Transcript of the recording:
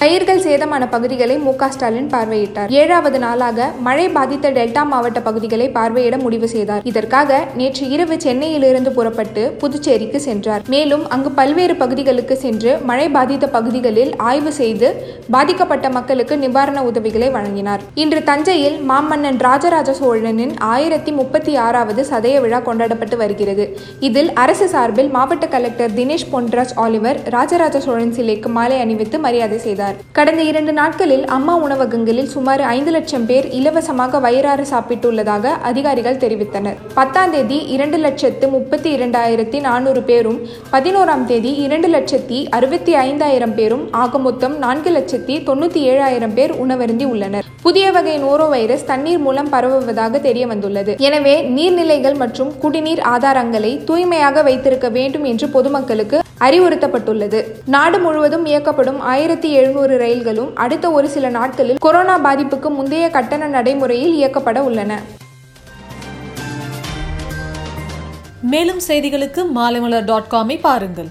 பயிர்கள் சேதமான பகுதிகளை மு ஸ்டாலின் பார்வையிட்டார். ஏழாவது நாளாக மழை பாதித்த டெல்டா மாவட்ட பகுதிகளை பார்வையிட முடிவு செய்தார். இதற்காக நேற்று இரவு சென்னையிலிருந்து புறப்பட்டு புதுச்சேரிக்கு சென்றார். மேலும் அங்கு பல்வேறு பகுதிகளுக்கு சென்று மழை பாதித்த பகுதிகளில் ஆய்வு செய்து பாதிக்கப்பட்ட மக்களுக்கு நிவாரண உதவிகளை வழங்கினார். இன்று தஞ்சையில் மாமன்னன் ராஜராஜ சோழனின் ஆயிரத்தி முப்பத்தி ஆறாவது சதய விழா கொண்டாடப்பட்டு வருகிறது. இதில் அரசு சார்பில் மாவட்ட கலெக்டர் தினேஷ் பொன்ராஜ் ஆலிவர் ராஜராஜ சோழன் சிலைக்கு மாலை அணிவித்து மரியாதை செய்தார். கடந்த இரண்டு நாட்களில் அம்மா உணவகங்களில் சுமார் ஐந்து லட்சம் பேர் இலவசமாக வயிறாறு சாப்பிட்டுள்ளதாக அதிகாரிகள் தெரிவித்தனர். பத்தாம் தேதி இரண்டு லட்சத்து முப்பத்தி இரண்டாயிரத்தி நானூறு பேரும் பதினோராம் தேதி இரண்டு லட்சத்தி அறுபத்தி ஐந்தாயிரம் பேரும் ஆக மொத்தம் நான்கு லட்சத்தி தொண்ணூத்தி ஏழாயிரம் பேர் உணவருந்தி உள்ளனர். புதிய வகை நோரோ வைரஸ் தண்ணீர் மூலம் பரவுவதாக தெரிய வந்துள்ளது எனவே நீர்நிலைகள் மற்றும் குடிநீர் ஆதாரங்களை தூய்மையாக வைத்திருக்க வேண்டும் என்று பொதுமக்களுக்கு அறிவுறுத்தப்பட்டுள்ளது. நாடு முழுவதும் இயக்கப்படும் ஆயிரத்தி எழுநூறு ரயில்களும் அடுத்த ஒரு சில நாட்களில் கொரோனா பாதிப்புக்கு முந்தைய கட்டண நடைமுறையில் இயக்கப்பட உள்ளன. மேலும் செய்திகளுக்கு மாலைமலர் டாட் காமை பாருங்கள்.